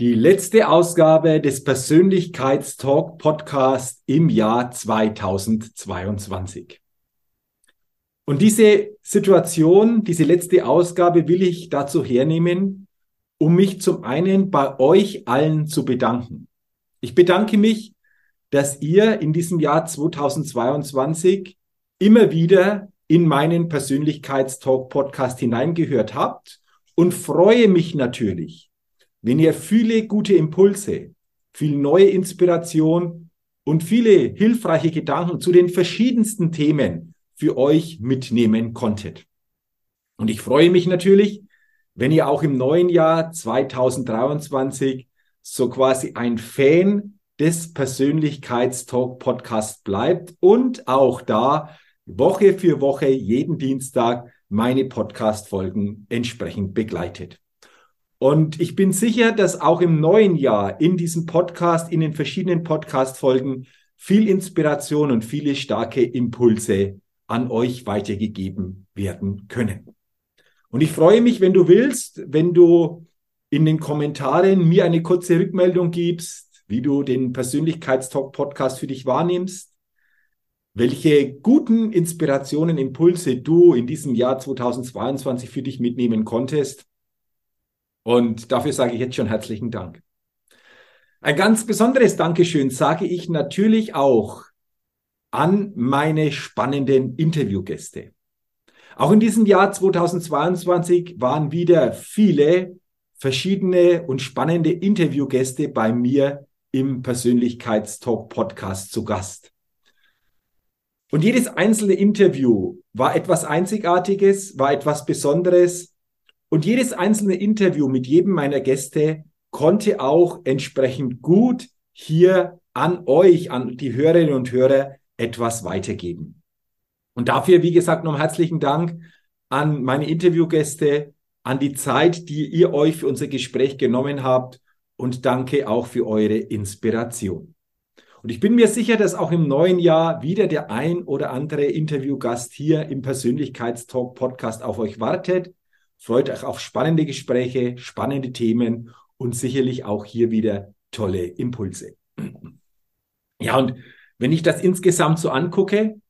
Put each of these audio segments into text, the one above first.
Die letzte Ausgabe des Persönlichkeitstalk Podcast im Jahr 2022. Und diese Situation, diese letzte Ausgabe will ich dazu hernehmen, um mich zum einen bei euch allen zu bedanken. Ich bedanke mich, dass ihr in diesem Jahr 2022 immer wieder in meinen Persönlichkeitstalk Podcast hineingehört habt und freue mich natürlich, wenn ihr viele gute Impulse, viel neue Inspiration und viele hilfreiche Gedanken zu den verschiedensten Themen für euch mitnehmen konntet. Und ich freue mich natürlich, wenn ihr auch im neuen Jahr 2023 so quasi ein Fan des Persönlichkeitstalk Podcast bleibt und auch da Woche für Woche jeden Dienstag meine Podcast Folgen entsprechend begleitet. Und ich bin sicher, dass auch im neuen Jahr in diesem Podcast, in den verschiedenen Podcast-Folgen viel Inspiration und viele starke Impulse an euch weitergegeben werden können. Und ich freue mich, wenn du willst, wenn du in den Kommentaren mir eine kurze Rückmeldung gibst, wie du den Persönlichkeitstalk Podcast für dich wahrnimmst, welche guten Inspirationen, Impulse du in diesem Jahr 2022 für dich mitnehmen konntest und dafür sage ich jetzt schon herzlichen Dank. Ein ganz besonderes Dankeschön sage ich natürlich auch an meine spannenden Interviewgäste. Auch in diesem Jahr 2022 waren wieder viele verschiedene und spannende Interviewgäste bei mir im Persönlichkeitstalk Podcast zu Gast. Und jedes einzelne Interview war etwas Einzigartiges, war etwas Besonderes und jedes einzelne Interview mit jedem meiner Gäste konnte auch entsprechend gut hier an euch, an die Hörerinnen und Hörer etwas weitergeben. Und dafür, wie gesagt, noch herzlichen Dank an meine Interviewgäste, an die Zeit, die ihr euch für unser Gespräch genommen habt und danke auch für eure Inspiration. Und ich bin mir sicher, dass auch im neuen Jahr wieder der ein oder andere Interviewgast hier im Persönlichkeitstalk Podcast auf euch wartet. Freut euch auf spannende Gespräche, spannende Themen und sicherlich auch hier wieder tolle Impulse. Ja, und wenn ich das insgesamt so angucke,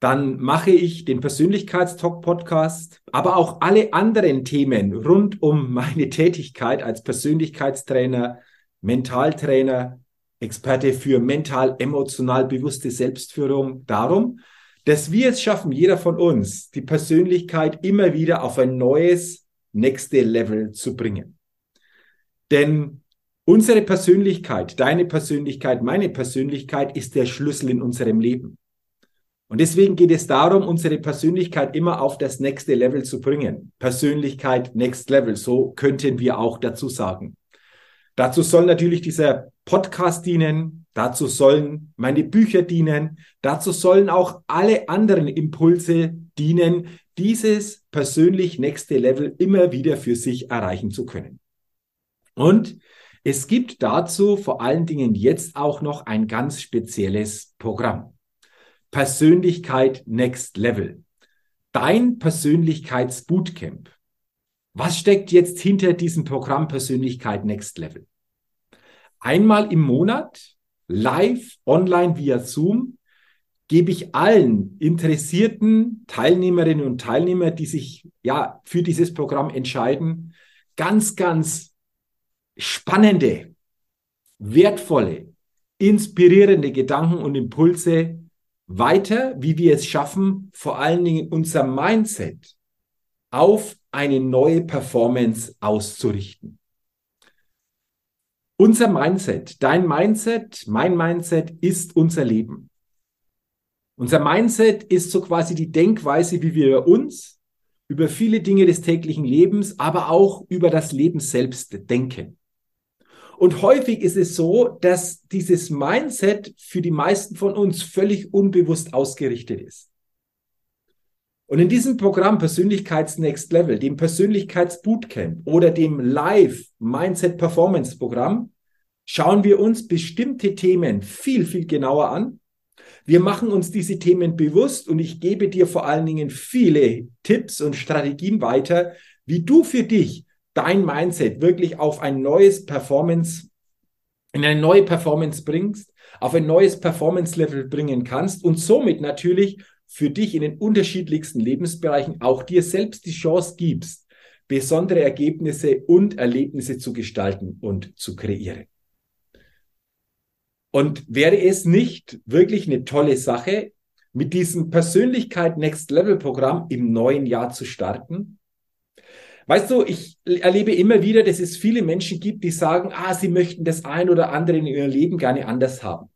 dann mache ich den Persönlichkeitstalk Podcast, aber auch alle anderen Themen rund um meine Tätigkeit als Persönlichkeitstrainer, Mentaltrainer, Experte für mental emotional bewusste Selbstführung darum, dass wir es schaffen, jeder von uns, die Persönlichkeit immer wieder auf ein neues, nächste Level zu bringen. Denn unsere Persönlichkeit, deine Persönlichkeit, meine Persönlichkeit ist der Schlüssel in unserem Leben. Und deswegen geht es darum, unsere Persönlichkeit immer auf das nächste Level zu bringen. Persönlichkeit Next Level, so könnten wir auch dazu sagen. Dazu soll natürlich dieser Podcast dienen, dazu sollen meine Bücher dienen, dazu sollen auch alle anderen Impulse dienen, dieses persönlich nächste Level immer wieder für sich erreichen zu können. Und es gibt dazu vor allen Dingen jetzt auch noch ein ganz spezielles Programm. Persönlichkeit Next Level. Dein Persönlichkeitsbootcamp. Was steckt jetzt hinter diesem Programm Persönlichkeit Next Level? Einmal im Monat, live, online via Zoom, gebe ich allen interessierten Teilnehmerinnen und Teilnehmern, die sich ja für dieses Programm entscheiden, ganz, ganz spannende, wertvolle, inspirierende Gedanken und Impulse weiter, wie wir es schaffen, vor allen Dingen unser Mindset auf eine neue Performance auszurichten. Unser Mindset, dein Mindset, mein Mindset ist unser Leben. Unser Mindset ist so quasi die Denkweise, wie wir uns über viele Dinge des täglichen Lebens, aber auch über das Leben selbst denken. Und häufig ist es so, dass dieses Mindset für die meisten von uns völlig unbewusst ausgerichtet ist. Und in diesem Programm Persönlichkeits Next Level, dem Persönlichkeitsbootcamp oder dem Live Mindset Performance Programm, schauen wir uns bestimmte Themen viel, viel genauer an. Wir machen uns diese Themen bewusst und ich gebe dir vor allen Dingen viele Tipps und Strategien weiter, wie du für dich dein Mindset wirklich auf ein neues Performance, in eine neue Performance bringst, auf ein neues Performance-Level bringen kannst und somit natürlich für dich in den unterschiedlichsten Lebensbereichen auch dir selbst die Chance gibst, besondere Ergebnisse und Erlebnisse zu gestalten und zu kreieren. Und wäre es nicht wirklich eine tolle Sache, mit diesem Persönlichkeit Next Level Programm im neuen Jahr zu starten? Weißt du, ich erlebe immer wieder, dass es viele Menschen gibt, die sagen, ah, sie möchten das ein oder andere in ihrem Leben gerne anders haben.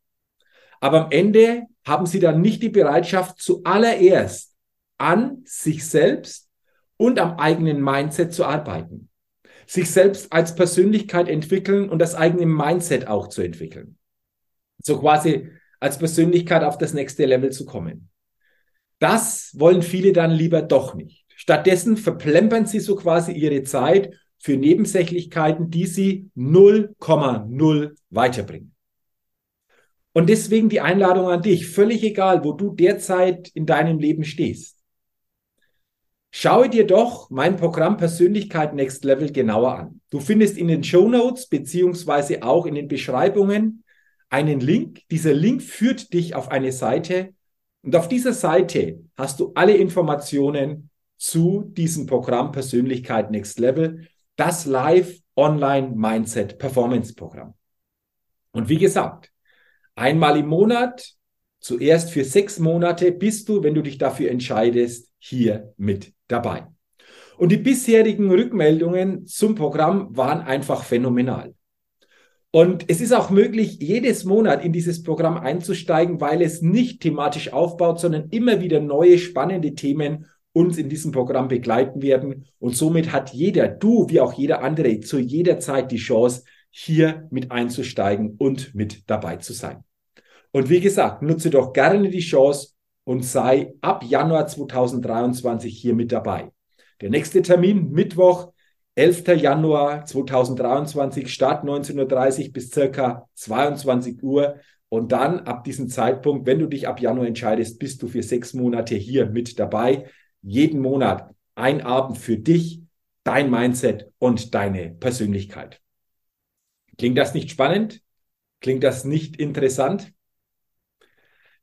Aber am Ende haben sie dann nicht die Bereitschaft, zuallererst an sich selbst und am eigenen Mindset zu arbeiten. Sich selbst als Persönlichkeit entwickeln und das eigene Mindset auch zu entwickeln. So quasi als Persönlichkeit auf das nächste Level zu kommen. Das wollen viele dann lieber doch nicht. Stattdessen verplempern sie so quasi ihre Zeit für Nebensächlichkeiten, die sie 0,0 weiterbringen. Und deswegen die Einladung an dich, völlig egal, wo du derzeit in deinem Leben stehst. Schaue dir doch mein Programm Persönlichkeit Next Level genauer an. Du findest in den Show Notes beziehungsweise auch in den Beschreibungen einen Link. Dieser Link führt dich auf eine Seite und auf dieser Seite hast du alle Informationen zu diesem Programm Persönlichkeit Next Level, das Live Online Mindset Performance Programm. Und wie gesagt, einmal im Monat, zuerst für sechs Monate, bist du, wenn du dich dafür entscheidest, hier mit dabei. Und die bisherigen Rückmeldungen zum Programm waren einfach phänomenal. Und es ist auch möglich, jedes Monat in dieses Programm einzusteigen, weil es nicht thematisch aufbaut, sondern immer wieder neue spannende Themen uns in diesem Programm begleiten werden. Und somit hat jeder, du wie auch jeder andere, zu jeder Zeit die Chance, hier mit einzusteigen und mit dabei zu sein. Und wie gesagt, nutze doch gerne die Chance und sei ab Januar 2023 hier mit dabei. Der nächste Termin, Mittwoch, 11. Januar 2023, Start 19.30 Uhr bis circa 22 Uhr. Und dann ab diesem Zeitpunkt, wenn du dich ab Januar entscheidest, bist du für sechs Monate hier mit dabei jeden Monat ein Abend für dich, dein Mindset und deine Persönlichkeit. Klingt das nicht spannend? Klingt das nicht interessant?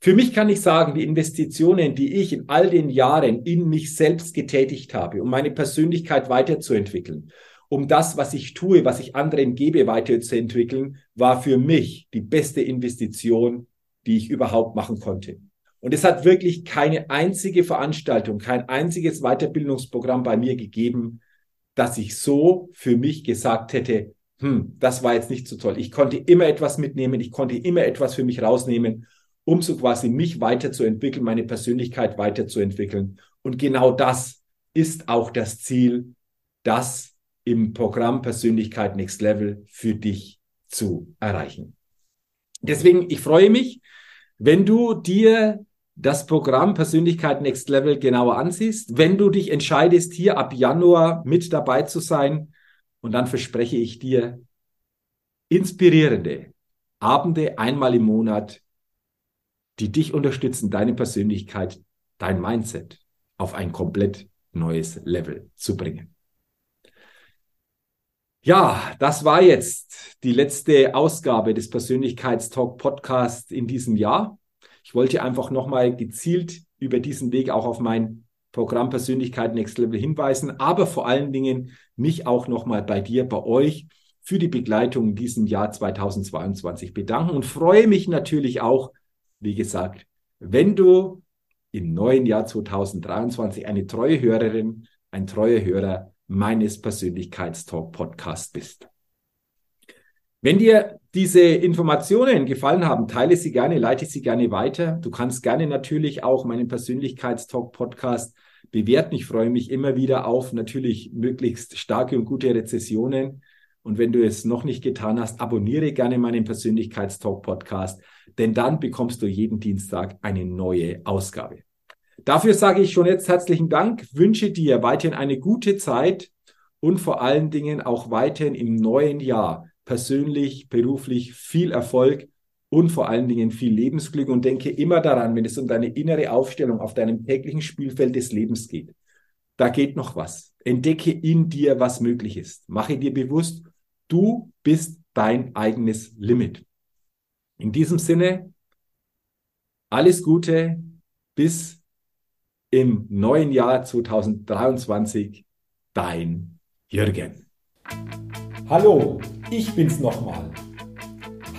Für mich kann ich sagen, die Investitionen, die ich in all den Jahren in mich selbst getätigt habe, um meine Persönlichkeit weiterzuentwickeln, um das, was ich tue, was ich anderen gebe, weiterzuentwickeln, war für mich die beste Investition, die ich überhaupt machen konnte. Und es hat wirklich keine einzige Veranstaltung, kein einziges Weiterbildungsprogramm bei mir gegeben, dass ich so für mich gesagt hätte, hm, das war jetzt nicht so toll. Ich konnte immer etwas mitnehmen, ich konnte immer etwas für mich rausnehmen, um so quasi mich weiterzuentwickeln, meine Persönlichkeit weiterzuentwickeln. Und genau das ist auch das Ziel, das im Programm Persönlichkeit Next Level für dich zu erreichen. Deswegen, ich freue mich, wenn du dir das Programm Persönlichkeit Next Level genauer ansiehst, wenn du dich entscheidest, hier ab Januar mit dabei zu sein. Und dann verspreche ich dir inspirierende Abende einmal im Monat, die dich unterstützen, deine Persönlichkeit, dein Mindset auf ein komplett neues Level zu bringen. Ja, das war jetzt die letzte Ausgabe des Persönlichkeitstalk Podcast in diesem Jahr. Ich wollte einfach nochmal gezielt über diesen Weg auch auf mein Programm Persönlichkeit Next Level hinweisen, aber vor allen Dingen mich auch nochmal bei dir, bei euch für die Begleitung in diesem Jahr 2022 bedanken und freue mich natürlich auch, wie gesagt, wenn du im neuen Jahr 2023 eine treue Hörerin, ein treuer Hörer meines Persönlichkeitstalk Podcast bist. Wenn dir diese Informationen gefallen haben, teile sie gerne, leite sie gerne weiter. Du kannst gerne natürlich auch meinen Persönlichkeitstalk Podcast bewerten. Ich freue mich immer wieder auf natürlich möglichst starke und gute Rezessionen. Und wenn du es noch nicht getan hast, abonniere gerne meinen Persönlichkeitstalk Podcast, denn dann bekommst du jeden Dienstag eine neue Ausgabe. Dafür sage ich schon jetzt herzlichen Dank, wünsche dir weiterhin eine gute Zeit und vor allen Dingen auch weiterhin im neuen Jahr persönlich, beruflich viel Erfolg und vor allen Dingen viel Lebensglück und denke immer daran, wenn es um deine innere Aufstellung auf deinem täglichen Spielfeld des Lebens geht. Da geht noch was. Entdecke in dir, was möglich ist. Mache dir bewusst, du bist dein eigenes Limit. In diesem Sinne, alles Gute bis im neuen Jahr 2023. Dein Jürgen. Hallo, ich bin's nochmal.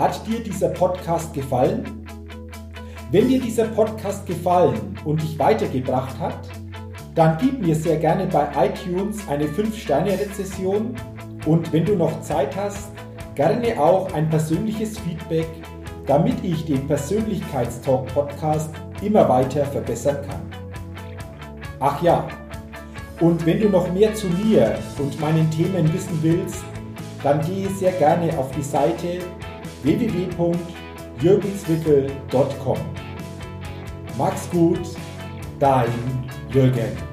Hat dir dieser Podcast gefallen? Wenn dir dieser Podcast gefallen und dich weitergebracht hat, dann gib mir sehr gerne bei iTunes eine 5-Sterne-Rezession und wenn du noch Zeit hast, gerne auch ein persönliches Feedback, damit ich den Persönlichkeitstalk Podcast immer weiter verbessern kann. Ach ja, und wenn du noch mehr zu mir und meinen Themen wissen willst, dann gehe sehr gerne auf die Seite www.jürgenswickel.com. Max gut, dein Jürgen.